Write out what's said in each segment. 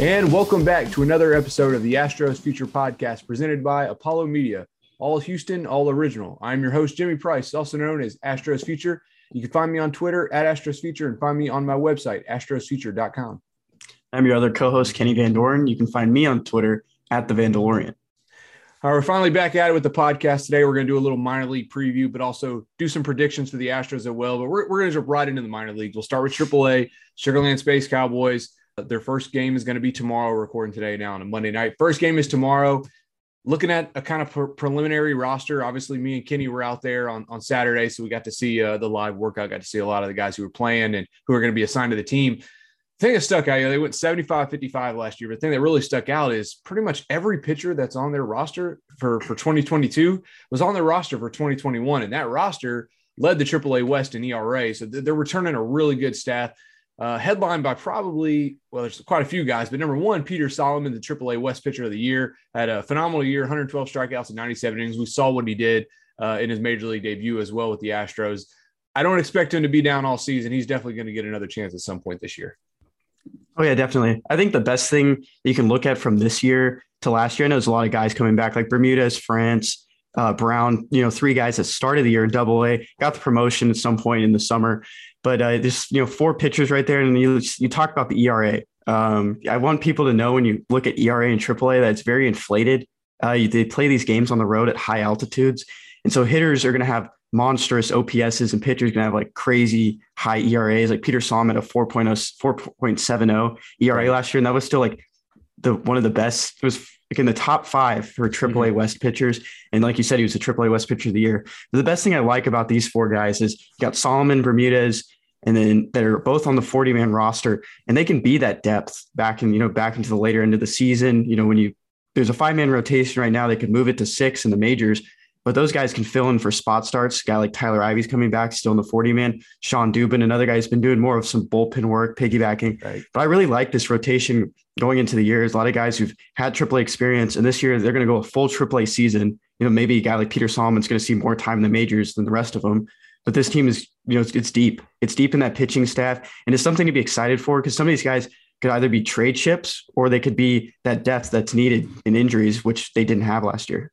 And welcome back to another episode of the Astros Future Podcast presented by Apollo Media. All Houston, all original. I'm your host, Jimmy Price, also known as Astros Future. You can find me on Twitter at Astros Future and find me on my website, astrosfuture.com. I'm your other co-host, Kenny Van Doren. You can find me on Twitter at the Vandalorian. All right, we're finally back at it with the podcast today. We're going to do a little minor league preview, but also do some predictions for the Astros as well. But we're, we're going to jump right into the minor leagues. We'll start with AAA, Sugarland Space Cowboys. Their first game is going to be tomorrow, recording today now on a Monday night. First game is tomorrow. Looking at a kind of pre- preliminary roster, obviously, me and Kenny were out there on, on Saturday, so we got to see uh, the live workout, got to see a lot of the guys who were playing and who are going to be assigned to the team. Thing that stuck out, you know, they went 75 55 last year, but the thing that really stuck out is pretty much every pitcher that's on their roster for, for 2022 was on their roster for 2021. And that roster led the AAA West in ERA. So they're returning a really good staff uh, headlined by probably, well, there's quite a few guys, but number one, Peter Solomon, the AAA West pitcher of the year, had a phenomenal year 112 strikeouts and 97 innings. We saw what he did uh, in his major league debut as well with the Astros. I don't expect him to be down all season. He's definitely going to get another chance at some point this year. Oh, yeah, definitely. I think the best thing you can look at from this year to last year, I know there's a lot of guys coming back like Bermudez, France, uh, Brown, you know, three guys that started the year in double got the promotion at some point in the summer. But uh, there's, you know, four pitchers right there. And you, you talk about the ERA. Um, I want people to know when you look at ERA and AAA that it's very inflated. Uh, you, they play these games on the road at high altitudes. And so hitters are going to have monstrous OPSs and pitchers going to have like crazy high ERAs. Like Peter Solomon at a 4.0, 4.70 ERA last year. And that was still like the one of the best. It was like in the top five for AAA mm-hmm. West pitchers. And like you said, he was a AAA West pitcher of the year. But the best thing I like about these four guys is you got Solomon, Bermudez, and then they're both on the 40 man roster and they can be that depth back in, you know, back into the later end of the season. You know, when you, there's a five man rotation right now, they could move it to six in the majors, but those guys can fill in for spot starts. A guy like Tyler Ivey's coming back, still in the 40 man. Shawn Dubin, another guy who's been doing more of some bullpen work, piggybacking. Right. But I really like this rotation going into the years. A lot of guys who've had AAA experience, and this year they're going to go a full AAA season. You know, maybe a guy like Peter Solomon's going to see more time in the majors than the rest of them. But this team is, you know, it's, it's deep. It's deep in that pitching staff, and it's something to be excited for because some of these guys could either be trade chips or they could be that depth that's needed in injuries, which they didn't have last year.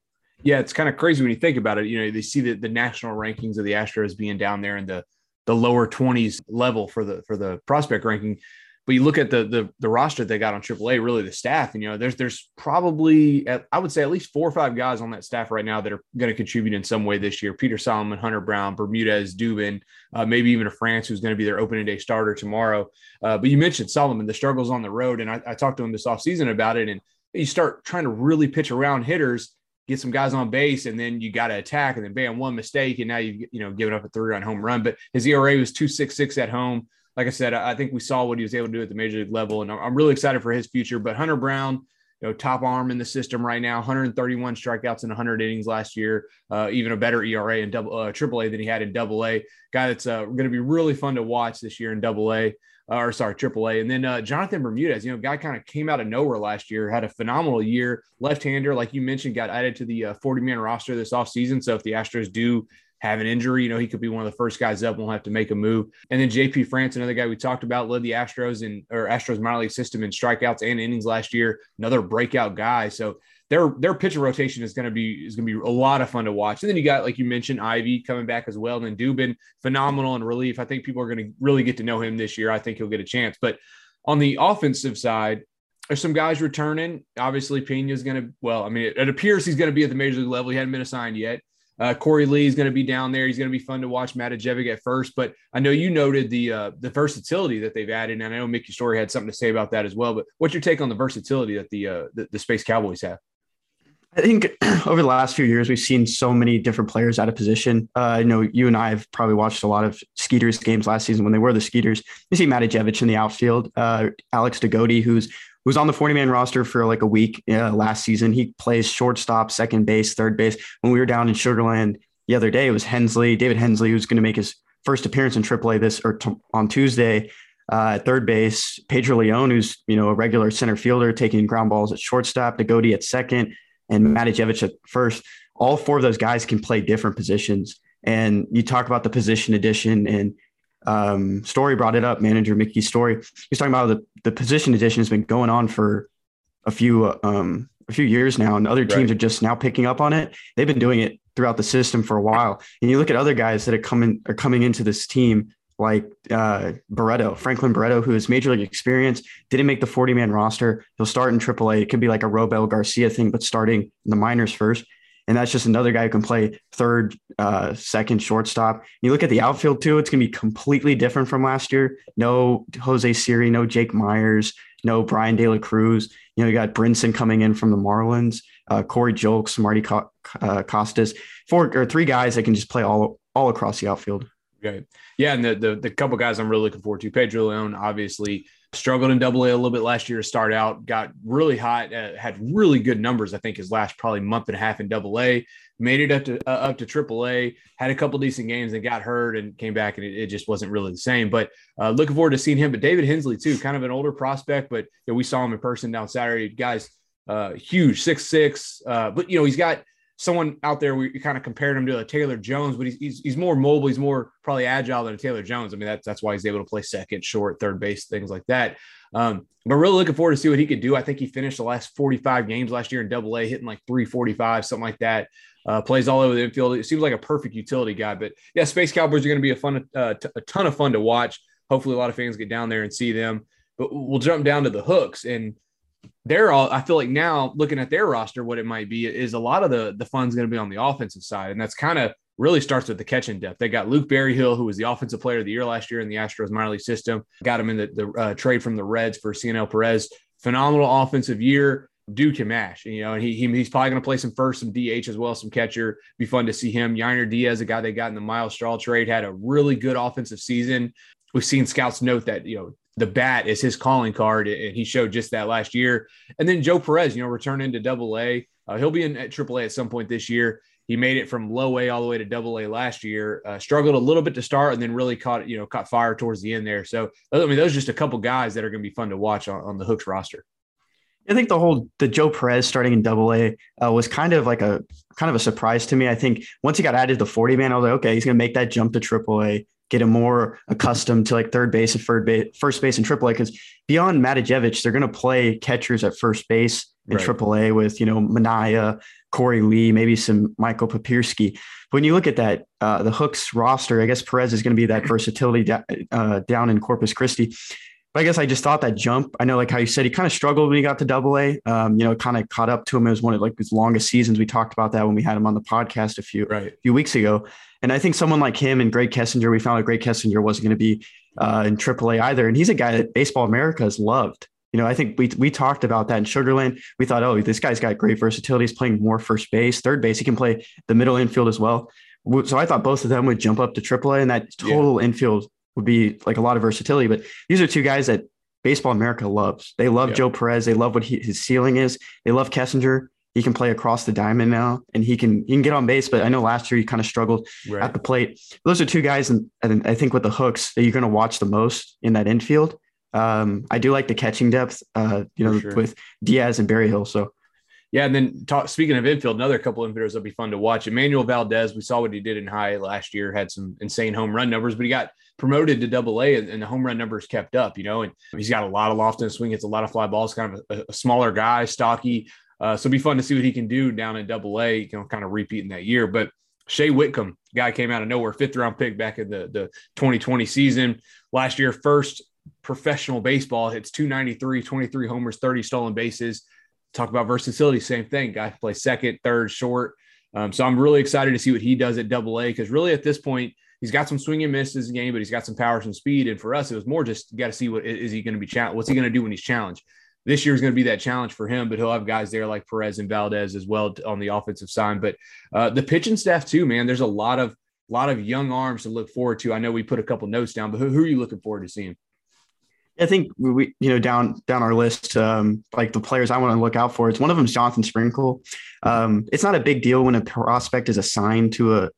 Yeah, it's kind of crazy when you think about it. You know, they see the, the national rankings of the Astros being down there in the the lower 20s level for the for the prospect ranking. But you look at the the, the roster they got on AAA, really the staff, and you know, there's there's probably at, I would say at least four or five guys on that staff right now that are going to contribute in some way this year. Peter Solomon, Hunter Brown, Bermudez, Dubin, uh, maybe even a France who's going to be their opening day starter tomorrow. Uh, but you mentioned Solomon, the struggles on the road, and I, I talked to him this offseason about it, and you start trying to really pitch around hitters get some guys on base, and then you got to attack, and then bam, one mistake, and now you you know given up a three run home run. But his ERA was two six six at home. Like I said, I think we saw what he was able to do at the major league level, and I'm really excited for his future. But Hunter Brown, you know, top arm in the system right now, 131 strikeouts in 100 innings last year, uh, even a better ERA in double uh, AAA than he had in Double A. Guy that's uh, going to be really fun to watch this year in Double A or sorry, AAA. And then uh, Jonathan Bermudez, you know, guy kind of came out of nowhere last year, had a phenomenal year. Left hander, like you mentioned, got added to the 40 uh, man roster this offseason. So if the Astros do have an injury, you know, he could be one of the first guys up. We'll have to make a move. And then JP France, another guy we talked about, led the Astros in or Astros minor league system in strikeouts and innings last year. Another breakout guy. So their their pitcher rotation is going to be is going to be a lot of fun to watch. And then you got like you mentioned Ivey coming back as well, and then Dubin phenomenal in relief. I think people are going to really get to know him this year. I think he'll get a chance. But on the offensive side, there's some guys returning. Obviously, Pena is going to well, I mean, it, it appears he's going to be at the major league level. He hadn't been assigned yet. Uh, Korey Lee is going to be down there. He's going to be fun to watch. Matijevic at first, but I know you noted the uh, the versatility that they've added, and I know Mickey Storey had something to say about that as well. But what's your take on the versatility that the uh, the, the Space Cowboys have? I think over the last few years, we've seen so many different players out of position. Uh, I know you and I have probably watched a lot of Skeeters games last season when they were the Skeeters. You see Matijevic in the outfield, uh, Alex De Goti, who's who's on the 40 man roster for like a week uh, last season. He plays shortstop, second base, third base. When we were down in Sugarland the other day, it was Hensley, David Hensley, who's going to make his first appearance in AAA this or t- on Tuesday. Uh, at third base, Pedro Leon, who's you know a regular center fielder, taking ground balls at shortstop, De Goti at second, and Matijevic at first. All four of those guys can play different positions. And you talk about the position addition, and um, Storey brought it up. Manager Mickey Storey, he's talking about the the position addition has been going on for a few um, a few years now, and other teams right. are just now picking up on it. They've been doing it throughout the system for a while. And you look at other guys that are coming are coming into this team like uh, Barreto, Franklin Barreto, who has major league experience, didn't make the 40 man roster. He'll start in AAA. It could be like a Robel Garcia thing, but starting in the minors first. And that's just another guy who can play third, uh, second, shortstop. You look at the outfield too, it's going to be completely different from last year. No Jose Siri, no Jake Meyers, no Bryan De La Cruz. You know, you got Brinson coming in from the Marlins, uh, Corey Julks, Marty Co- uh, Costes, four or three guys that can just play all all across the outfield. Right. Yeah, and the, the the couple guys I'm really looking forward to. Pedro Leon obviously struggled in Double A a little bit last year to start out. Got really hot, uh, had really good numbers. I think his last probably month and a half in Double A. Made it up to uh, up to Triple A. Had a couple decent games and got hurt and came back and it, it just wasn't really the same. But uh, looking forward to seeing him. But David Hensley too, kind of an older prospect, but you know, we saw him in person down Saturday. Guys, uh, huge six six. Uh, but you know he's got someone out there we kind of compared him to a Taylor Jones, but he's, he's, he's more mobile, he's more probably agile than a Taylor Jones. I mean, that's that's why he's able to play second, short, third base, things like that. Um, but really looking forward to see what he could do. I think he finished the last 45 games last year in double A, hitting like 345, something like that. Uh, plays all over the infield. It seems like a perfect utility guy. But yeah, Space Cowboys are going to be a fun, uh, t- a ton of fun to watch. Hopefully, a lot of fans get down there and see them. But we'll jump down to the hooks and they're all I feel like now looking at their roster, what it might be is a lot of the the fun's going to be on the offensive side, and that's kind of really starts with the catching depth. They got Luke Berryhill, who was the offensive player of the year last year in the Astros minor league system. Got him in the, the uh, trade from the Reds for Cionel Perez. Phenomenal offensive year. Dude can mash, you know, and he, he he's probably going to play some first, some DH as well, some catcher. Be fun to see him. Yainer Diaz, a guy they got in the Myles Straw trade, had a really good offensive season. We've seen scouts note that you know the bat is his calling card, and he showed just that last year. And then Joe Perez, you know, returning to Double A. Uh, he'll be in at Triple A at some point this year. He made it from low A all the way to Double A last year. Uh, struggled a little bit to start, and then really caught you know caught fire towards the end there. So I mean, those are just a couple guys that are going to be fun to watch on, on, the Hooks roster. I think the whole the Joe Perez starting in Double A uh, was kind of like a kind of a surprise to me. I think once he got added to the 40 man, I was like, okay, he's going to make that jump to Triple A get him more accustomed to like third base and third base, first base in AAA. Because beyond Matijevic, they're going to play catchers at first base in right. AAA with you know Manaea, Korey Lee, maybe some Michael Papierski. When you look at that, uh, the Hooks roster, I guess Perez is going to be that versatility da- uh, down in Corpus Christi. I guess I just thought that jump. I know, like how you said, he kind of struggled when he got to Double A. Um, you know, kind of caught up to him. It was one of like his longest seasons. We talked about that when we had him on the podcast a few right. few weeks ago. And I think someone like him and Grae Kessinger, we found out Grae Kessinger wasn't going to be uh, in AAA either. And he's a guy that Baseball America has loved. You know, I think we we talked about that in Sugarland. We thought, oh, this guy's got great versatility. He's playing more first base, third base. He can play the middle infield as well. So I thought both of them would jump up to AAA, and that total yeah. infield would be like a lot of versatility. But these are two guys that Baseball America loves. They love Joe Perez. They love what he, his ceiling is. They love Kessinger he can play across the diamond now and he can he can get on base but i know last year he kind of struggled right. at the plate those are two guys and, and i think with the hooks that you're going to watch the most in that infield um, i do like the catching depth uh, you know sure. with diaz and Berryhill. so yeah, and then talk, speaking of infield, another couple of infielders that'll be fun to watch. Emmanuel Valdez, we saw what he did in high last year, had some insane home run numbers, but he got promoted to double A and, the home run numbers kept up, you know, and he's got a lot of loft in swing, It's a lot of fly balls, kind of a, a smaller guy, stocky, uh, so be fun to see what he can do down in Double A. You know, kind of repeating that year. But Shay Whitcomb, guy came out of nowhere, fifth round pick back in the the 2020 season. Last year, first professional baseball hits 293, 23 homers, 30 stolen bases. Talk about versatility, same thing. Guy play second, third, short. Um, so I'm really excited to see what he does at Double A because really at this point he's got some swing and misses game, but he's got some power, some speed. And for us, it was more just got to see what is he going to be challenged. What's he going to do when he's challenged? this year is going to be that challenge for him, but he'll have guys there like Perez and Valdez as well on the offensive side. But uh, the pitching staff too, man. There's a lot of lot of young arms to look forward to. I know we put a couple notes down, but who, who are you looking forward to seeing? I think we, you know, down down our list, um, like the players I want to look out for. It's one of them is Jonathan Sprinkle. Um, it's not a big deal when a prospect is assigned to a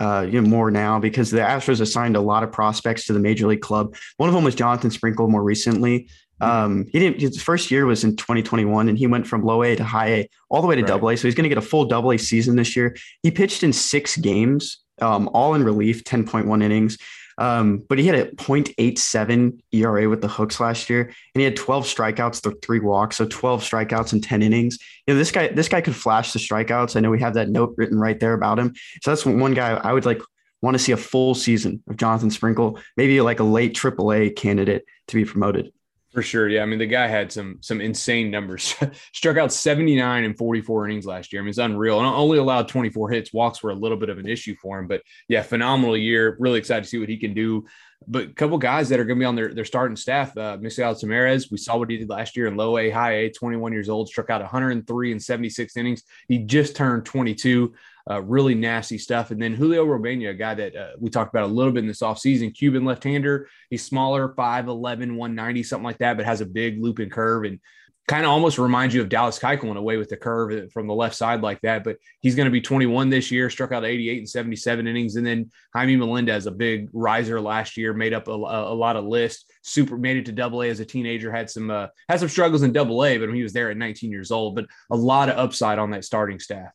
uh, you know, more now because the Astros assigned a lot of prospects to the major league club. One of them was Jonathan Sprinkle more recently. Um, he didn't. His first year was in 2021, and he went from low A to high A all the way to right. double A. So he's going to get a full double A season this year. He pitched in six games, um, all in relief, 10.1 innings. Um, but he had a 0.87 ERA with the hooks last year, and he had 12 strikeouts, the three walks, so 12 strikeouts in 10 innings. You know, this guy, this guy could flash the strikeouts. I know we have that note written right there about him. So that's one guy I would like want to see a full season of Jonathan Sprinkle, maybe like a late AAA candidate to be promoted. For sure. Yeah. I mean, the guy had some some insane numbers. Struck out 79 and 44 innings last year. I mean, it's unreal. And only allowed 24 hits. Walks were a little bit of an issue for him. But yeah, phenomenal year. Really excited to see what he can do. But a couple guys that are going to be on their, their starting staff, uh, Misael Tamarez, we saw what he did last year in low A, high A, 21 years old, struck out 103 and 76 innings. He just turned 22 uh, really nasty stuff. And then Julio Urbana, a guy that uh, we talked about a little bit in this offseason, Cuban left hander. He's smaller, 5'11, 190, something like that, but has a big looping curve and kind of almost reminds you of Dallas Keuchel in a way with the curve from the left side like that. But he's going to be 21 this year, struck out 88 and 77 innings. And then Jaime Melendez, a big riser last year, made up a, a, lot of lists. Super made it to Double A as a teenager. Had some uh, had some struggles in Double A, but he was there at 19 years old. But a lot of upside on that starting staff.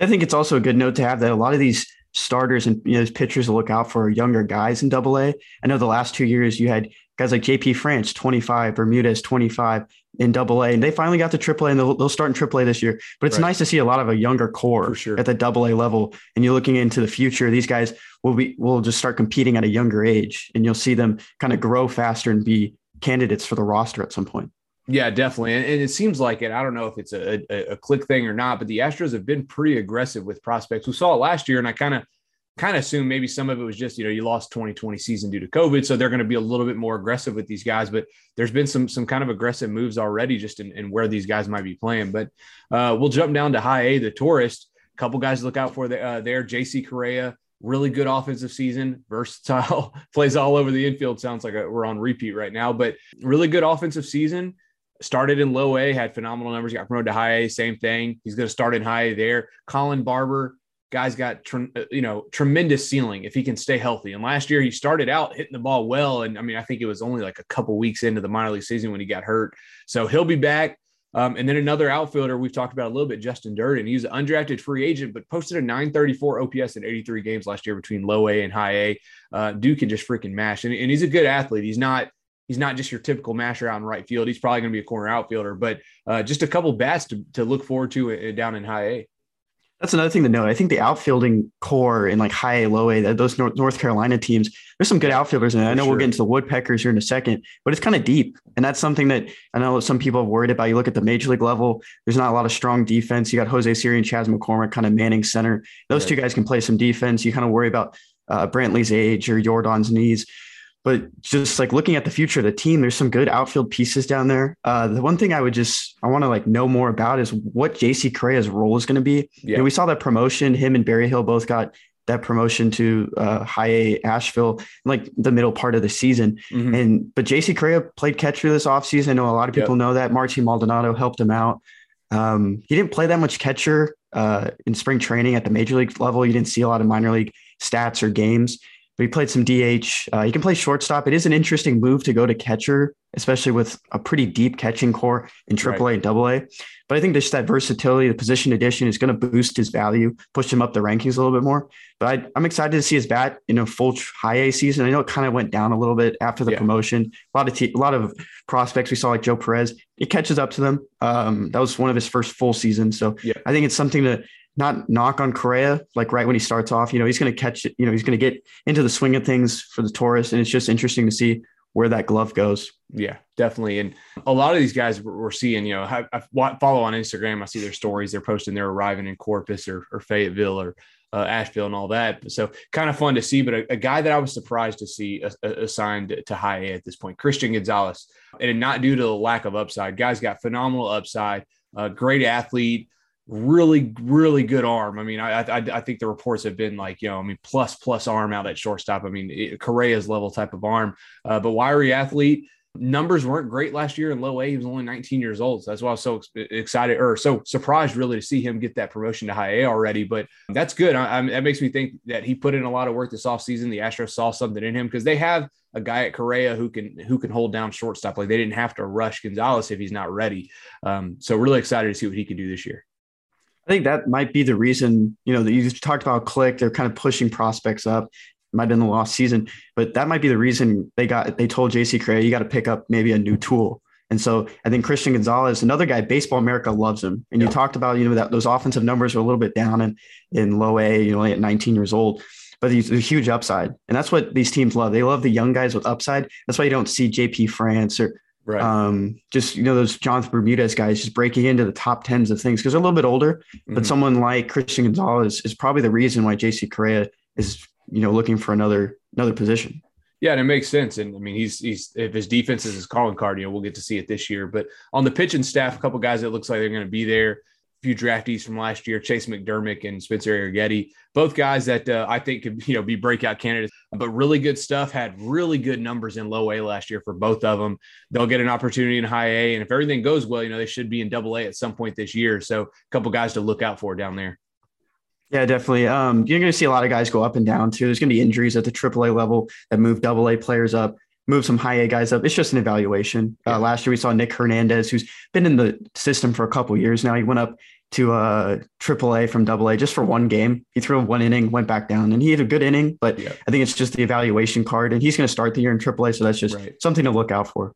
I think it's also a good note to have that a lot of these starters and you know pitchers to look out for younger guys in double A. I know the last two years you had guys like JP France, 25, Bermudez, 25 in double A, and they finally got to triple A and they'll, they'll start in triple A this year. But it's right. nice to see a lot of a younger core sure. at the double A level. And you're looking into the future, these guys will be will just start competing at a younger age and you'll see them kind of grow faster and be candidates for the roster at some point. Yeah, definitely. And, and, it seems like it. I don't know if it's a, a, a, click thing or not, but the Astros have been pretty aggressive with prospects. We saw it last year, and I kind of kind of assume maybe some of it was just, you know, you lost 2020 season due to COVID. So they're going to be a little bit more aggressive with these guys. But there's been some some kind of aggressive moves already just in, in where these guys might be playing. But uh, we'll jump down to high A, the tourist. A couple guys to look out for the, uh, there. JC Correa, really good offensive season, versatile, plays all over the infield. Sounds like a, we're on repeat right now, but really good offensive season started in low A, had phenomenal numbers, got promoted to high A, same thing. He's going to start in high A there. Colin Barber, guy's got uh, you know tremendous ceiling if he can stay healthy. And last year he started out hitting the ball well, and I mean I think it was only like a couple weeks into the minor league season when he got hurt. So he'll be back. Um, and then another outfielder we've talked about a little bit, Justin Dirden. He's an undrafted free agent, but posted a 934 OPS in 83 games last year between low A and high A. Uh, Duke can just freaking mash, and, and he's a good athlete. He's not he's not just your typical masher out in right field. He's probably going to be a corner outfielder, but uh, just a couple bats to, to look forward to uh, down in high A. That's another thing to note. I think the outfielding core in like high A, low A, those North, North Carolina teams, there's some good outfielders. And I know sure. we'll get into the Woodpeckers here in a second, but it's kind of deep. And that's something that I know some people have worried about. You look at the major league level, there's not a lot of strong defense. You got Jose Siri and Chas McCormick kind of manning center. Those right. two guys can play some defense. You kind of worry about uh, Brantley's age or Yordan's knees. But just like looking at the future of the team, there's some good outfield pieces down there. Uh, the one thing I would just I want to like know more about is what JC Correa's role is going to be. Yeah. You know, we saw that promotion. Him and Berryhill both got that promotion to uh, high A Asheville like the middle part of the season. Mm-hmm. And but JC Correa played catcher this offseason. I know a lot of people yep. know that. Martin Maldonado helped him out. Um, he didn't play that much catcher uh, in spring training at the major league level. You didn't see a lot of minor league stats or games but he played some DH. Uh, he can play shortstop. It is an interesting move to go to catcher, especially with a pretty deep catching core in AAA right. and AA. But I think just that versatility, the position addition is going to boost his value, push him up the rankings a little bit more. But I, am excited to see his bat in a full high A season. I know it kind of went down a little bit after the yeah. promotion. A lot of te- a lot of prospects we saw like Joe Perez, it catches up to them. Um, that was one of his first full seasons, so yeah. I think it's something to not knock on Correa, like right when he starts off, you know, he's going to catch it, you know, he's going to get into the swing of things for the Taurus. And it's just interesting to see where that glove goes. Yeah, definitely. And a lot of these guys we're seeing, you know, I, follow on Instagram. I see their stories. They're posting they're arriving in Corpus or, or Fayetteville or uh, Asheville and all that. So kind of fun to see, but a, a guy that I was surprised to see assigned to high A at this point, Christian Gonzalez, and not due to the lack of upside. Guy's got phenomenal upside, uh, great athlete, really, really good arm. I mean, I, I, I think the reports have been like, you know, I mean, plus plus arm out at shortstop. I mean, Correa's level type of arm, uh, but wiry athlete numbers weren't great last year in low A. He was only 19 years old. So that's why I was so excited or so surprised really to see him get that promotion to high A already. But that's good. I, I, that makes me think that he put in a lot of work this offseason. The Astros saw something in him because they have a guy at Correa who can who can hold down shortstop. Like they didn't have to rush Gonzalez if he's not ready. Um, so really excited to see what he can do this year. I think that might be the reason, you know, that you talked about click. They're kind of pushing prospects up might have been the lost season, but that might be the reason they got they told JC Correa you got to pick up maybe a new tool. And so I think Christian Gonzalez, another guy, Baseball America loves him. And you talked about, you know, that those offensive numbers are a little bit down in, in low A, you know, at 19 years old, but he's a huge upside. And that's what these teams love. They love the young guys with upside. That's why you don't see JP France or right. um, just, you know, those Jonathan Bermudez guys just breaking into the top tens of things because they're a little bit older. Mm-hmm. But someone like Christian Gonzalez is probably the reason why JC Correa is you know, looking for another another position. Yeah, and it makes sense. And I mean, he's he's if his defense is his calling card, you know, we'll get to see it this year. But on the pitching staff, a couple guys that looks like they're going to be there. Few draftees from last year, Chayce McDermott and Spencer Arrighetti, both guys that uh, I think could you know be breakout candidates. But really good stuff. Had really good numbers in low A last year for both of them. They'll get an opportunity in high A, and if everything goes well, you know they should be in double A at some point this year. So a couple guys to look out for down there. Yeah, definitely. Um, you're going to see a lot of guys go up and down too. There's going to be injuries at the AAA level that move double A players up, move some high A guys up. It's just an evaluation. Uh, last year we saw Nick Hernandez, who's been in the system for a couple years now. He went up to uh, AAA from double A just for one game. He threw one inning, went back down, and he had a good inning. But yeah. I think it's just the evaluation card, and he's going to start the year in AAA, so that's just right. something to look out for.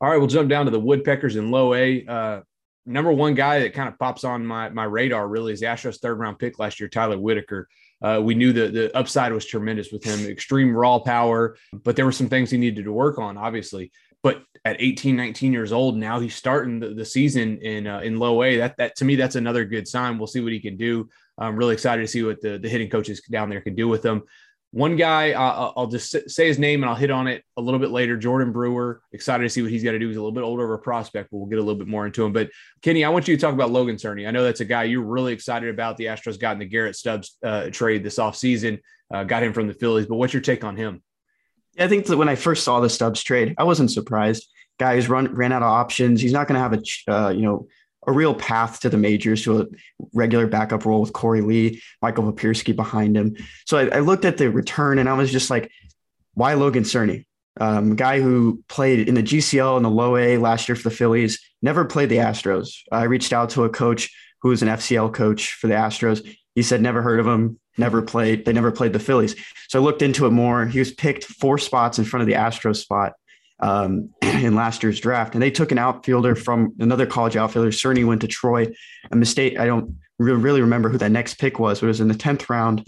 All right, we'll jump down to the Woodpeckers in low A. Uh, number one guy that kind of pops on my my radar really is the Astros third round pick last year, Tyler Whitaker. Uh, we knew that the upside was tremendous with him, extreme raw power, but there were some things he needed to work on, obviously. But at 18, 19 years old, now he's starting the, the season in uh, in low A. That that to me, that's another good sign. We'll see what he can do. I'm really excited to see what the, the hitting coaches down there can do with him. One guy, uh, I'll just say his name and I'll hit on it a little bit later. Jordan Brewer, excited to see what he's got to do. He's a little bit older of a prospect, but we'll get a little bit more into him. But Kenny, I want you to talk about Logan Cerny. I know that's a guy you're really excited about. The Astros got in the Garrett Stubbs uh, trade this offseason, uh, got him from the Phillies. But what's your take on him? Yeah, I think that when I first saw the Stubbs trade, I wasn't surprised. Guys run ran out of options. He's not going to have a uh, you know a real path to the majors to a regular backup role with Korey Lee, Michael Papierski behind him. So I, I, looked at the return and I was just like, why Logan Cerny? Um, guy who played in the GCL and the low A last year for the Phillies, never played the Astros. I reached out to a coach who was an FCL coach for the Astros. He said, never heard of him, never played. They never played the Phillies. So I looked into it more. He was picked four spots in front of the Astros spot um, in last year's draft. And they took an outfielder from another college outfielder. Cerny went to Troy. A mistake. I don't really remember who that next pick was, but it was in the 10th round.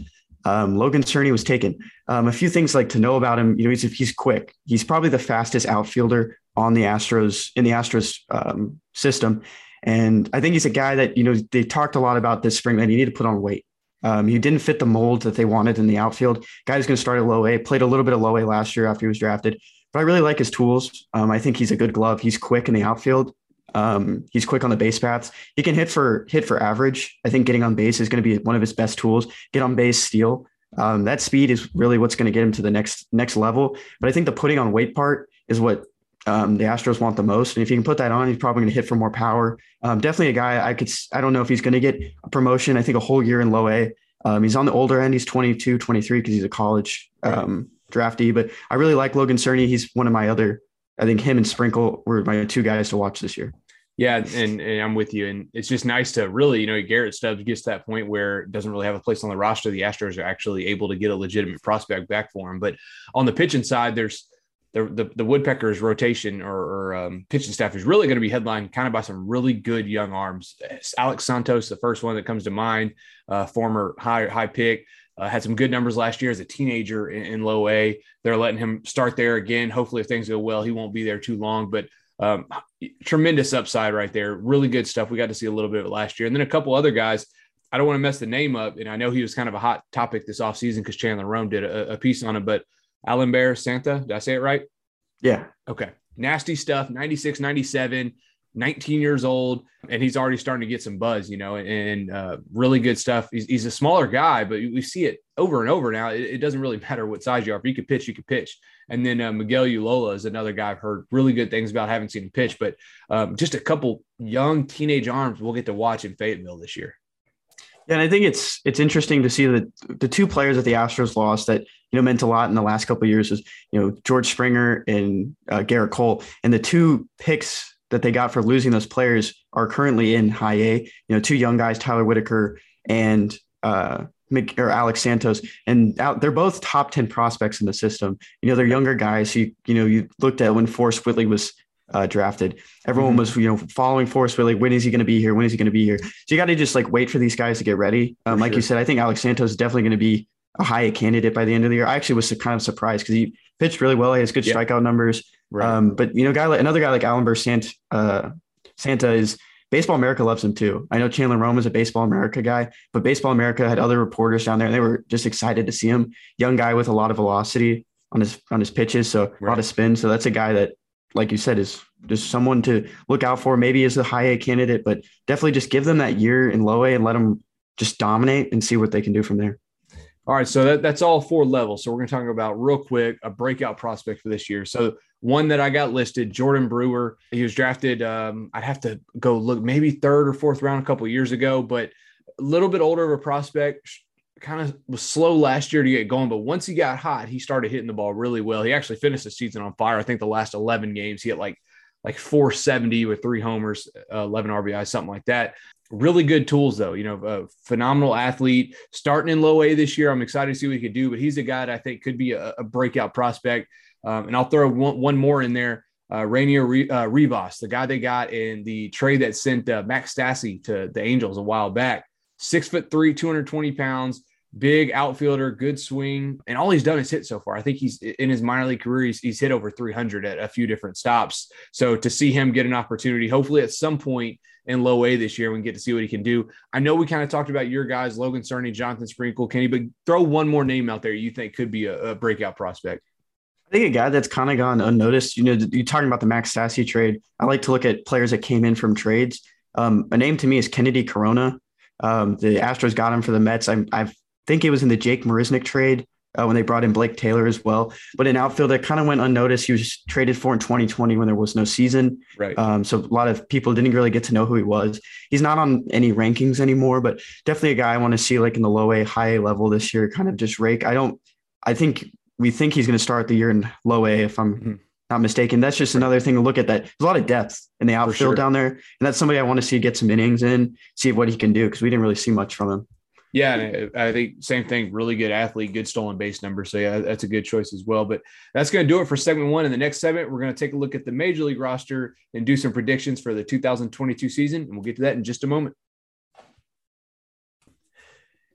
Um, Logan Cerny was taken. Um, a few things like to know about him. You know, he's, he's quick. He's probably the fastest outfielder on the Astros in the Astros um, system. And I think he's a guy that, you know, they talked a lot about this spring that he needed to put on weight. Um, he didn't fit the mold that they wanted in the outfield. Guy who's going to start at low A, played a little bit of low A last year after he was drafted but I really like his tools. Um, I think he's a good glove. He's quick in the outfield. Um, he's quick on the base paths. He can hit for hit for average. I think getting on base is going to be one of his best tools. Get on base, steal. Um, that speed is really what's going to get him to the next next level. But I think the putting on weight part is what um, the Astros want the most. And if you can put that on, he's probably going to hit for more power. Um, definitely a guy I could. I don't know if he's going to get a promotion. I think a whole year in low A. Um, he's on the older end. He's 22, 23 because he's a college. Um, draftee, but I really like Logan Cerny. He's one of my other, I think him and Sprinkle were my two guys to watch this year. Yeah, and, and, I'm with you. And it's just nice to really, you know, Garrett Stubbs gets to that point where it doesn't really have a place on the roster. The Astros are actually able to get a legitimate prospect back for him. But on the pitching side, there's the the, the Woodpeckers rotation or, or um, pitching staff is really going to be headlined kind of by some really good young arms. Alex Santos, the first one that comes to mind, uh, former high high pick. Uh, had some good numbers last year as a teenager in, in, low A. They're letting him start there again. Hopefully, if things go well, he won't be there too long. But um, tremendous upside right there. Really good stuff. We got to see a little bit of it last year. And then a couple other guys I don't want to mess the name up, and I know he was kind of a hot topic this offseason because Chandler Rome did a, a, piece on him, but Alimber Santa, did I say it right? Yeah. Okay. Nasty stuff, 96, 97, 19 years old, and he's already starting to get some buzz, you know, and uh, really good stuff. He's, he's, a smaller guy, but we see it over and over now. It, it, doesn't really matter what size you are. If you can pitch, you can pitch. And then uh, Miguel Ullola is another guy I've heard really good things about. Haven't seen him pitch, but um, just a couple young teenage arms we'll get to watch in Fayetteville this year. Yeah, and I think it's it's interesting to see that the two players that the Astros lost that you know meant a lot in the last couple years is you know George Springer and uh, Gerrit Cole, and the two picks that they got for losing those players are currently in high A. You know, two young guys, Tyler Whitaker and uh, or Alex Santos, and out, they're both top ten prospects in the system. You know, they're younger guys. You you know, you looked at when Forrest Whitley was uh, drafted. Everyone mm-hmm. was, you know, following Forrest Whitley. When is he going to be here? When is he going to be here? So you got to just like wait for these guys to get ready. Um, like sure. you said, I think Alex Santos is definitely going to be a high A candidate by the end of the year. I actually was kind of surprised because he pitched really well. He has good yeah. strikeout numbers. Right. Um, but you know, guy like another guy like Alimber Sant, uh, Santa is Baseball America loves him too. I know Chandler Rome is a Baseball America guy, but Baseball America had other reporters down there, and they were just excited to see him. Young guy with a lot of velocity on his on his pitches, so right. a lot of spin. So that's a guy that, like you said, is just someone to look out for. Maybe is a high A candidate, but definitely just give them that year in low A and let them just dominate and see what they can do from there. All right, so that, that's all four levels. So we're going to talk about real quick a breakout prospect for this year. So one that I got listed, Jordan Brewer. He was drafted. Um, I'd have to go look, maybe third or fourth round a couple years ago, but a little bit older of a prospect. Kind of was slow last year to get going, but once he got hot, he started hitting the ball really well. He actually finished the season on fire. I think the last 11 games, he had like like 470 with three homers, uh, 11 RBI, something like that. Really good tools, though. You know, a phenomenal athlete starting in low A this year. I'm excited to see what he could do, but he's a guy that I think could be a, a breakout prospect. Um, and I'll throw one, one more in there. Uh, Rainier Re- uh, Rivas, the guy they got in the trade that sent uh, Max Stassi to the Angels a while back. Six foot three, 220 pounds, big outfielder, good swing. And all he's done is hit so far. I think he's in his minor league career, he's, he's hit over 300 at a few different stops. So to see him get an opportunity, hopefully at some point in low A this year, we get to see what he can do. I know we kind of talked about your guys, Logan Cerny, Jonathan Sprinkle, Kenny, but throw one more name out there you think could be a, a breakout prospect. I think a guy that's kind of gone unnoticed. You know, you're talking about the Max Stassi trade. I like to look at players that came in from trades. Um, a name to me is Kennedy Corona. Um, the Astros got him for the Mets. I, I think it was in the Jake Marisnick trade uh, when they brought in Blake Taylor as well. But in outfield, that kind of went unnoticed. He was traded for in 2020 when there was no season. Right. Um, so a lot of people didn't really get to know who he was. He's not on any rankings anymore, but definitely a guy I want to see like in the low A, high A level this year, kind of just rake. I don't, I think we think he's going to start the year in low A, if I'm mm-hmm. not mistaken. That's just another thing to look at. That there's a lot of depth in the outfield sure. down there, and that's somebody I want to see get some innings in, see what he can do because we didn't really see much from him. Yeah, and I think same thing. Really good athlete, good stolen base number. So yeah, that's a good choice as well. But that's going to do it for segment one. In the next segment, we're going to take a look at the major league roster and do some predictions for the 2022 season, and we'll get to that in just a moment.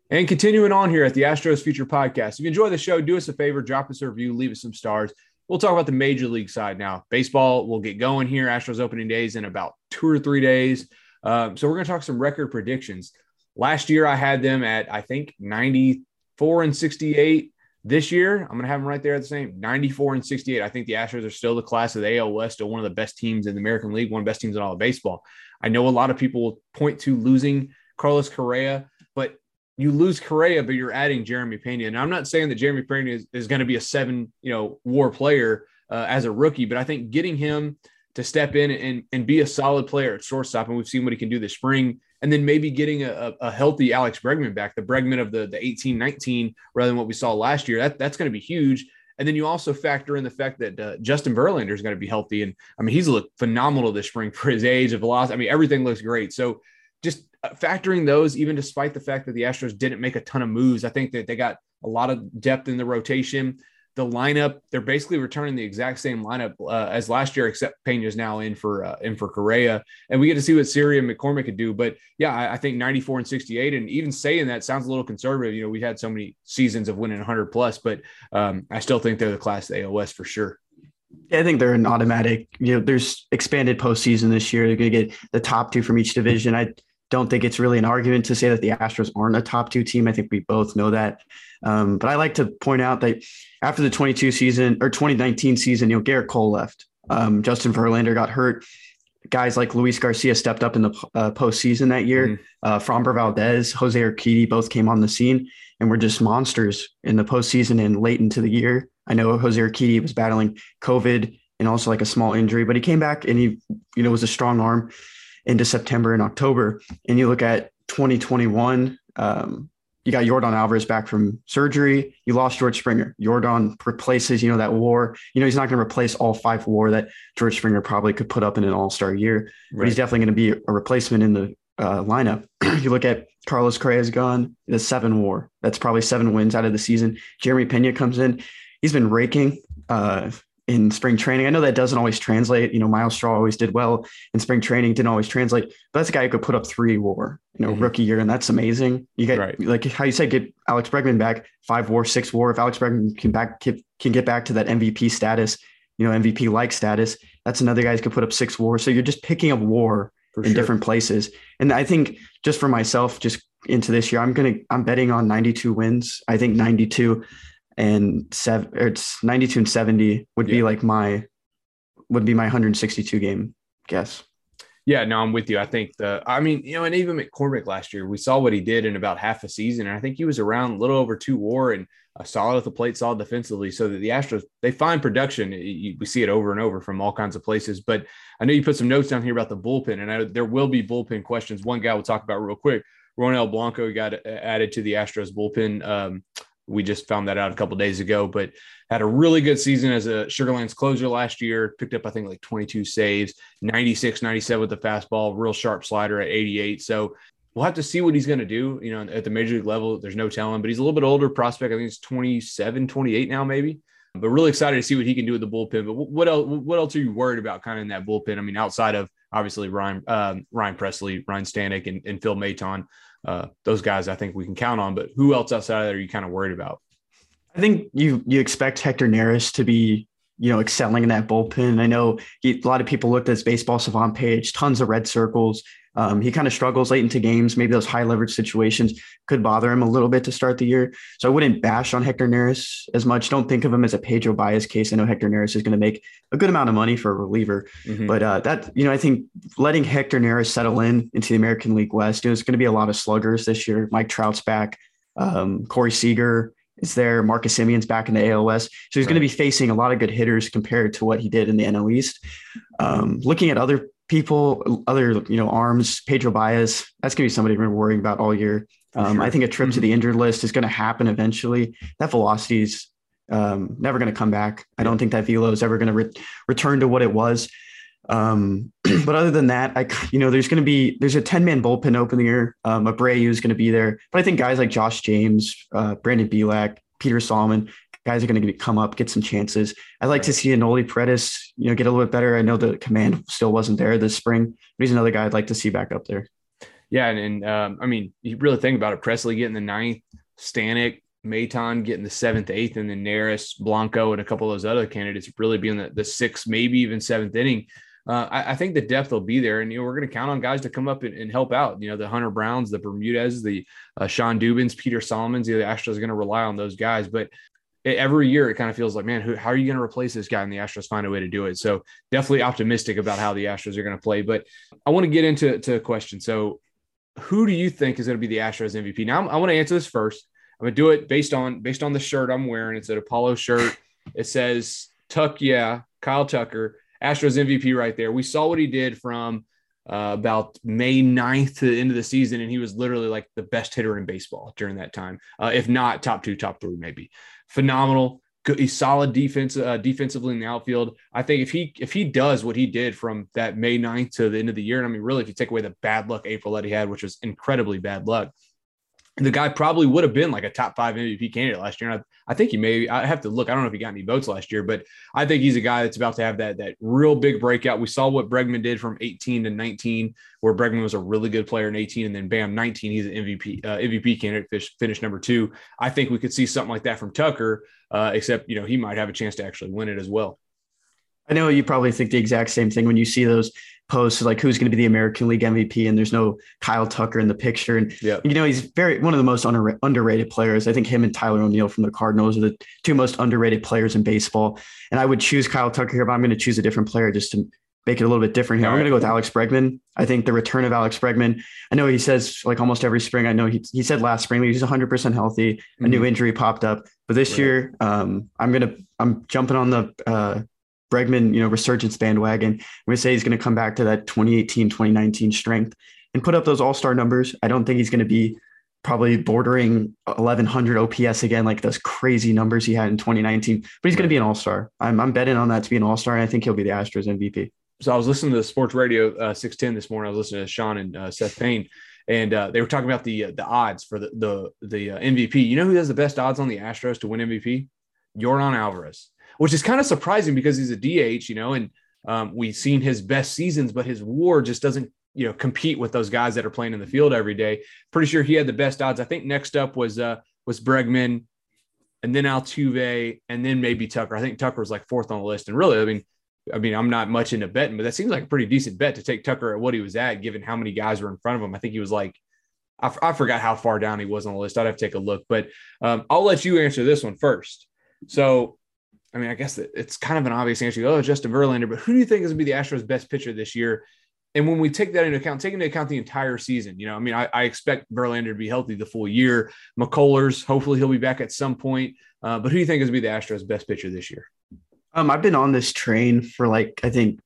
And continuing on here at the Astros Future Podcast, if you enjoy the show, do us a favor, drop us a review, leave us some stars. We'll talk about the major league side now. Baseball will get going here. Astros opening days in about two or three days. Um, so we're going to talk some record predictions. Last year, I had them at, I think, 94 and 68. This year, I'm going to have them right there at the same 94 and 68. I think the Astros are still the class of the AL West, still one of the best teams in the American League, one of the best teams in all of baseball. I know a lot of people will point to losing Carlos Correa, but you lose Correa, but you're adding Jeremy Pena. And I'm not saying that Jeremy Pena is, is going to be a seven, you know, war player uh, as a rookie, but I think getting him to step in and, and be a solid player at shortstop, and we've seen what he can do this spring, and then maybe getting a, a healthy Alex Bregman back, the Bregman of the, the 18 19 rather than what we saw last year. That, that's going to be huge. And then you also factor in the fact that uh, Justin Verlander is going to be healthy. And I mean, he's looked phenomenal this spring for his age of velocity. I mean, everything looks great. So just uh, factoring those, even despite the fact that the Astros didn't make a ton of moves, I think that they got a lot of depth in the rotation. The lineup, they're basically returning the exact same lineup uh, as last year, except Pena's now in for uh, in for Correa, and we get to see what Siri and McCormick could do. But yeah, I, I, think 94 and 68, and even saying that sounds a little conservative. You know, we've had so many seasons of winning 100 plus, but um, I still think they're the class AOS for sure. Yeah, I think they're an automatic. You know, there's expanded postseason this year. They're going to get the top two from each division. I don't think it's really an argument to say that the Astros aren't a top two team. I think we both know that. Um, but I like to point out that after the 22 season or 2019 season, you know, Gerrit Cole left. Um, Justin Verlander got hurt. Guys like Luis Garcia stepped up in the uh, postseason that year. Mm-hmm. Uh, Framber Valdez, Jose Urquidy both came on the scene and were just monsters in the postseason and late into the year. I know Jose Urquidy was battling COVID and also like a small injury, but he came back and he, you know, was a strong arm into September and October. And you look at 2021, um, you got Yordan Alvarez back from surgery. You lost George Springer. Yordan replaces, you know, that war. You know, he's not going to replace all five war that George Springer probably could put up in an all star year, right. but he's definitely going to be a replacement in the uh, lineup. you look at Carlos Correa's gone, the seven war. That's probably seven wins out of the season. Jeremy Pena comes in. He's been raking. Uh, in spring training. I know that doesn't always translate. You know, Myles Straw always did well in spring training, didn't always translate. But that's a guy who could put up three war, you know, mm-hmm. rookie year, and that's amazing. You get right. like how you said, get Alex Bregman back, five war, six war. If Alex Bregman can back can get back to that MVP status, you know, MVP like status, that's another guy who could put up six war. So you're just picking up war For in sure. different places. And I think just for myself, just into this year, I'm gonna I'm betting on 92 wins. I think 92 and seven it's 92 and 70 would yeah. be like my would be my 162 game guess. Yeah no i'm with you. I think the i mean you know and even mccormick last year we saw what he did in about half a season and i think he was around a little over two war and uh, solid at the plate solid defensively so that the astros they find production. We see it over and over from all kinds of places but i know you put some notes down here about the bullpen and I, there will be bullpen questions. One guy we'll talk about real quick ronel blanco got added to the astros bullpen um, we just found that out a couple days ago, but had a really good season as a Sugarlands closer last year. Picked up, I think, like 22 saves, 96, 97 with the fastball, real sharp slider at 88. So we'll have to see what he's going to do. You know, at the major league level, there's no telling, but he's a little bit older prospect. I think he's 27, 28 now, maybe. But really excited to see what he can do with the bullpen. But what else? What else are you worried about, kind of in that bullpen? I mean, outside of obviously Ryan um, Ryan Pressly, Ryne Stanek, and, and Phil Maton uh, those guys I think we can count on. But who else outside of that are you kind of worried about? I think you you expect Hector Neris to be you know excelling in that bullpen. I know he, a lot of people looked at his baseball savant page, tons of red circles. Um, he kind of struggles late into games. Maybe those high leverage situations could bother him a little bit to start the year. So I wouldn't bash on Hector Neris as much. Don't think of him as a Pedro Baez case. I know Hector Neris is going to make a good amount of money for a reliever, mm-hmm. but uh, that you know I think letting Hector Neris settle in into the American League West, you know, it's going to be a lot of sluggers this year. Mike Trout's back, um, Corey Seager is there, Marcus Semien's back in the ALS, so he's right. going to be facing a lot of good hitters compared to what he did in the NL East. Um, looking at other people, other you know arms, Pedro Baez. That's gonna be somebody we're worrying about all year. Um, sure. I think a trip mm-hmm. to the injured list is going to happen eventually. That velocity is um, never going to come back. I don't think that velo is ever going to re- return to what it was. Um, but other than that, I you know there's going to be there's a 10 man bullpen opening here. Um, Abreu is going to be there, but I think guys like Josh James, uh, Brandon Bielak, Peter Solomon, guys are going to come up, get some chances. I'd like to see Enoli Paredes, you know, get a little bit better. I know the command still wasn't there this spring, but he's another guy I'd like to see back up there. Yeah, and, and um, I mean, you really think about it. Pressly getting the ninth, Stanek, Maton getting the seventh, eighth, and then Neris, Blanco, and a couple of those other candidates really being the, the sixth, maybe even seventh inning. Uh, I, I, think the depth will be there, and you know we're going to count on guys to come up and, and, help out. You know the Hunter Browns, the Bermudez, the uh, Shawn Dubins, Peter Solomons. You know, the Astros are going to rely on those guys, but every year it kind of feels like, man, who, how are you going to replace this guy? And the Astros find a way to do it. So definitely optimistic about how the Astros are going to play. But I want to get into to a question. So who do you think is going to be the Astros MVP? Now I want to answer this first. I'm going to do it based on based on the shirt I'm wearing. It's an Apollo shirt. It says Tuck, yeah, Kyle Tucker, Astros MVP right there. We saw what he did from uh, about May 9th to the end of the season, and he was literally like the best hitter in baseball during that time, uh, if not top two, top three, maybe phenomenal. He's solid defense, uh, defensively in the outfield. I think if he if he does what he did from that May 9th to the end of the year, and I mean, really, if you take away the bad luck April that he had, which was incredibly bad luck, the guy probably would have been like a top five MVP candidate last year. And I, I think he may, I have to look. I don't know if he got any votes last year, but I think he's a guy that's about to have that, that real big breakout. We saw what Bregman did from 18 to 19, where Bregman was a really good player in 18 and then bam, 19, he's an MVP, uh, MVP candidate, fish, finished number two. I think we could see something like that from Tucker, uh, except, you know, he might have a chance to actually win it as well. I know you probably think the exact same thing when you see those posts like who's going to be the American League MVP, and there's no Kyle Tucker in the picture. And Yeah. you know he's very one of the most under, underrated players. I think him and Tyler O'Neill from the Cardinals are the two most underrated players in baseball. And I would choose Kyle Tucker here, but I'm going to choose a different player just to make it a little bit different here. I'm All going to go with Alex Bregman. I think the return of Alex Bregman. I know he says like almost every spring. I know he he said last spring that he's 100 percent healthy. A new injury popped up, but this Right. year, um, I'm gonna I'm jumping on the uh, Bregman, you know, resurgence bandwagon. I'm gonna say he's gonna come back to that 2018, 2019 strength and put up those All Star numbers. I don't think he's gonna be probably bordering 1100 OPS again, like those crazy numbers he had in 2019. But he's gonna be an All Star. I'm I'm betting on that to be an All Star, and I think he'll be the Astros MVP. so I was listening to sports radio uh, 610 this morning. I was listening to Sean and uh, Seth Payne, and uh, they were talking about the uh, the odds for the the the uh, MVP. You know who has the best odds on the Astros to win MVP? Yordan Alvarez, which is kind of surprising because he's a DH, you know, and um, we've seen his best seasons, but his WAR just doesn't you know compete with those guys that are playing in the field every day. Pretty sure he had the best odds. I think next up was uh was Bregman, and then Altuve, and then maybe Tucker. I think Tucker was like fourth on the list, and really, I mean. I mean, I'm not much into betting, but that seems like a pretty decent bet to take Tucker at what he was at, given how many guys were in front of him. I think he was like, I, f- I forgot how far down he was on the list. I'd have to take a look, but um, I'll let you answer this one first. So, I mean, I guess it's kind of an obvious answer. Oh, Justin Verlander, but who do you think is going to be the Astros' best pitcher this year? And when we take that into account, take into account the entire season, you know, I mean, I, I expect Verlander to be healthy the full year. McCullers, hopefully he'll be back at some point. Uh, but who do you think is going to be the Astros' best pitcher this year? Um, I've been on this train for like I think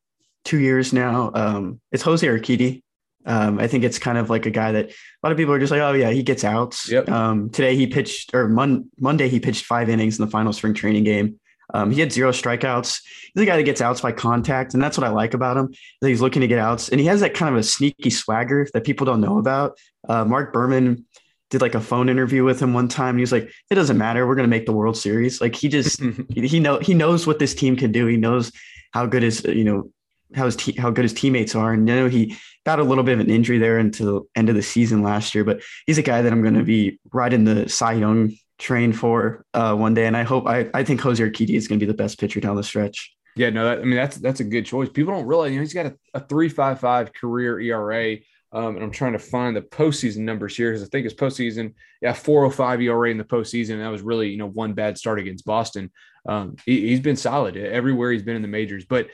two years now. Um, it's Jose Urquidy. Um, I think it's kind of like a guy that a lot of people are just like, oh yeah, he gets outs. Yep. Um, today he pitched, or Mon- Monday he pitched five innings in the final spring training game. Um, he had zero strikeouts. He's a guy that gets outs by contact, and that's what I like about him. That he's looking to get outs, and he has that kind of a sneaky swagger that people don't know about. Uh, Mark Berman did like a phone interview with him one time. And he was like, "It doesn't matter. We're going to make the World Series." Like he just he, he know he knows what this team can do. He knows how good his you know how his te- how good his teammates are. And you know he got a little bit of an injury there into the end of the season last year, but he's a guy that I'm going to be riding the Cy Young train for uh, one day. And I hope I I think Jose Urquidy is going to be the best pitcher down the stretch. Yeah, no, that, I mean that's that's a good choice. People don't realize, you know, he's got a, a three five five career ERA. Um, and I'm trying to find the postseason numbers here because I think his postseason, yeah, 405 ERA in the postseason. And that was really, you know, one bad start against Boston. Um, he, has been solid everywhere he's been in the majors, but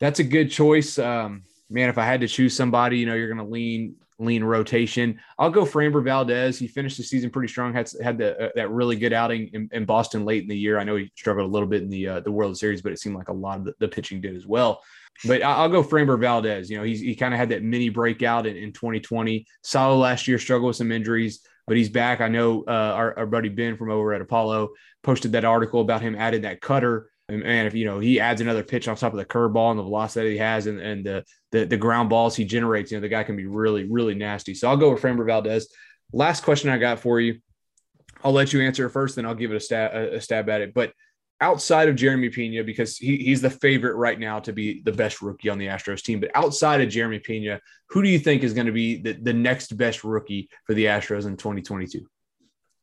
that's a good choice. Um, man, if I had to choose somebody, you know, you're going to lean lean rotation. I'll go Framber Valdez. He finished the season pretty strong. Had had the, uh, that really good outing in, in, Boston late in the year. I know he struggled a little bit in the uh, the World Series, but it seemed like a lot of the, the pitching did as well. But I'll go Framber Valdez. You know, he's, he kind of had that mini breakout in, in 2020. Solid last year, struggled with some injuries, but he's back. I know uh, our, our buddy Ben from over at Apollo posted that article about him adding that cutter. And man, if you know he adds another pitch on top of the curveball and the velocity he has and, and the, the the ground balls he generates, you know, the guy can be really, really nasty. So I'll go with Framber Valdez. Last question I got for you. I'll let you answer it first, then I'll give it a stab, a stab at it. But outside of Jeremy Pena, because he, he's the favorite right now to be the best rookie on the Astros team. But outside of Jeremy Pena, who do you think is going to be the, the next best rookie for the Astros in 2022?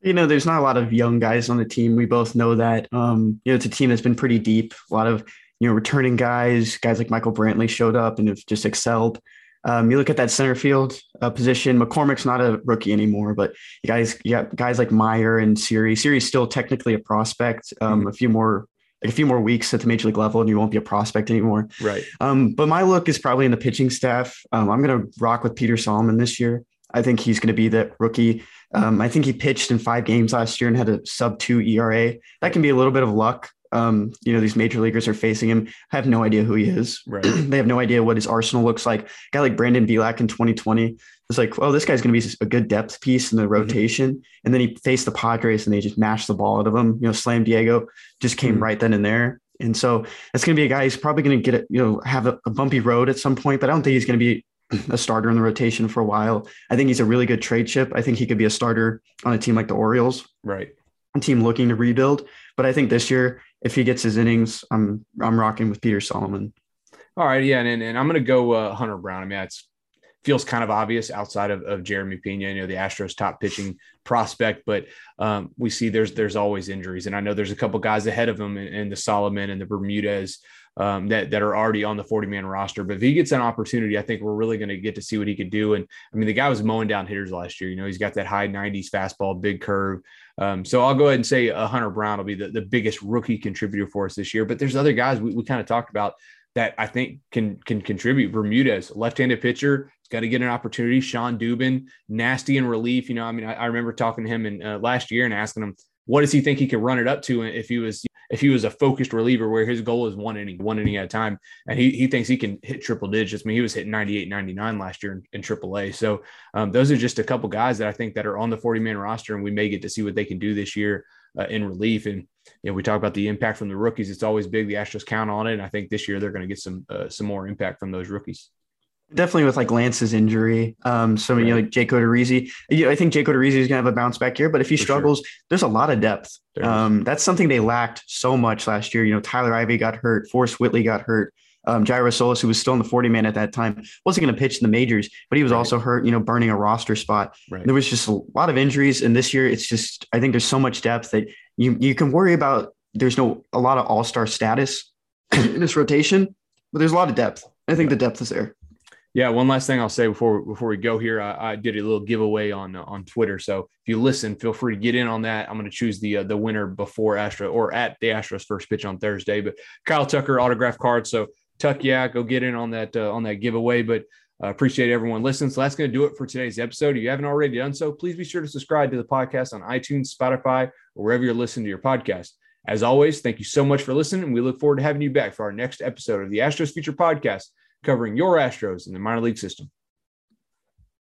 You know, there's not a lot of young guys on the team. We both know that. Um, you know, it's a team that's been pretty deep. A lot of, you know, returning guys, guys like Michael Brantley showed up and have just excelled. Um, you look at that center field uh, position. McCormick's not a rookie anymore, but you guys, you got guys like Meyer and Siri. Siri's still technically a prospect. Um, Mm-hmm. A few more, like a few more weeks at the major league level, and you won't be a prospect anymore. Right. Um, but my look is probably in the pitching staff. Um, I'm going to rock with Peter Solomon this year. I think he's going to be that rookie. Um, I think he pitched in five games last year and had a sub two ERA. That can be a little bit of luck. Um, you know, these major leaguers are facing him. I have no idea who he is. Right. they have no idea what his arsenal looks like. A guy like Brandon Bielak in 2020 was like, oh, this guy's going to be a good depth piece in the rotation. And then he faced the Padres and they just mashed the ball out of him. You know, Slam Diego just came Mhm. right then and there. And so that's going to be a guy who's probably going to get it, you know, have a, a bumpy road at some point, but I don't think he's going to be a starter in the rotation for a while. I think he's a really good trade chip. I think he could be a starter on a team like the Orioles, Right. a team looking to rebuild. But I think this year, if he gets his innings, I'm I'm rocking with Peter Solomon. All right. Yeah. And, and, I'm to go uh, Hunter Brown. I mean, it's feels kind of obvious outside of, of Jeremy Pena, you know, the Astros top pitching prospect, but um, we see there's, there's always injuries. And I know there's a couple guys ahead of him and the Solomon and the Bermudez um, that that are already on the 40 man roster. But if he gets an opportunity, I think we're really going to get to see what he could do. And I mean, the guy was mowing down hitters last year. You know, he's got that high 90s fastball, big curve. Um, so I'll go ahead and say uh, Hunter Brown will be the, the biggest rookie contributor for us this year. But there's other guys we, we kind of talked about that I think can can contribute. Bermudez, left-handed pitcher, he's got to get an opportunity. Shawn Dubin, nasty in relief. You know, I mean, I, I remember talking to him in uh, last year and asking him what does he think he could run it up to if he was if he was a focused reliever where his goal is one inning, one inning at a time. And he, he thinks he can hit triple digits. I mean, he was hitting 98, 99 last year in, AAA. So um, those are just a couple guys that I think that are on the 40 man roster and we may get to see what they can do this year uh, in relief. And, you know, we talk about the impact from the rookies. It's always big. The Astros count on it. And I think this year they're going to get some, uh, some more impact from those rookies definitely with like Lance's injury. Um, so right. you know, like Jake Odorizzi, I think Jake Odorizzi is gonna have a bounce back here, but if he For struggles, sure. there's a lot of depth. Um, that's something they lacked so much last year. You know, Tyler Ivey got hurt, Forrest Whitley got hurt. Um, Jairo Solis, who was still in the 40 man at that time, wasn't going to pitch in the majors, but he was right. also hurt, you know, burning a roster spot. Right. There was just a lot of injuries. And this year, it's just, I think there's so much depth that you, you can worry about. There's no, a lot of all star status in this rotation, but there's a lot of depth. I think the depth is there. Yeah, one last thing I'll say before before we go here, I, I did a little giveaway on uh, on Twitter. So if you listen, feel free to get in on that. I'm going to choose the uh, the winner before Astro or at the Astros first pitch on Thursday. But Kyle Tucker autograph card. So Tuck, yeah, go get in on that uh, on that giveaway. But uh, appreciate everyone listening. So that's going to do it for today's episode. If you haven't already done so, please be sure to subscribe to the podcast on iTunes, Spotify, or wherever you're listening to your podcast. As always, thank you so much for listening. and We look forward to having you back for our next episode of the Astros Future Podcast covering your Astros in the minor league system.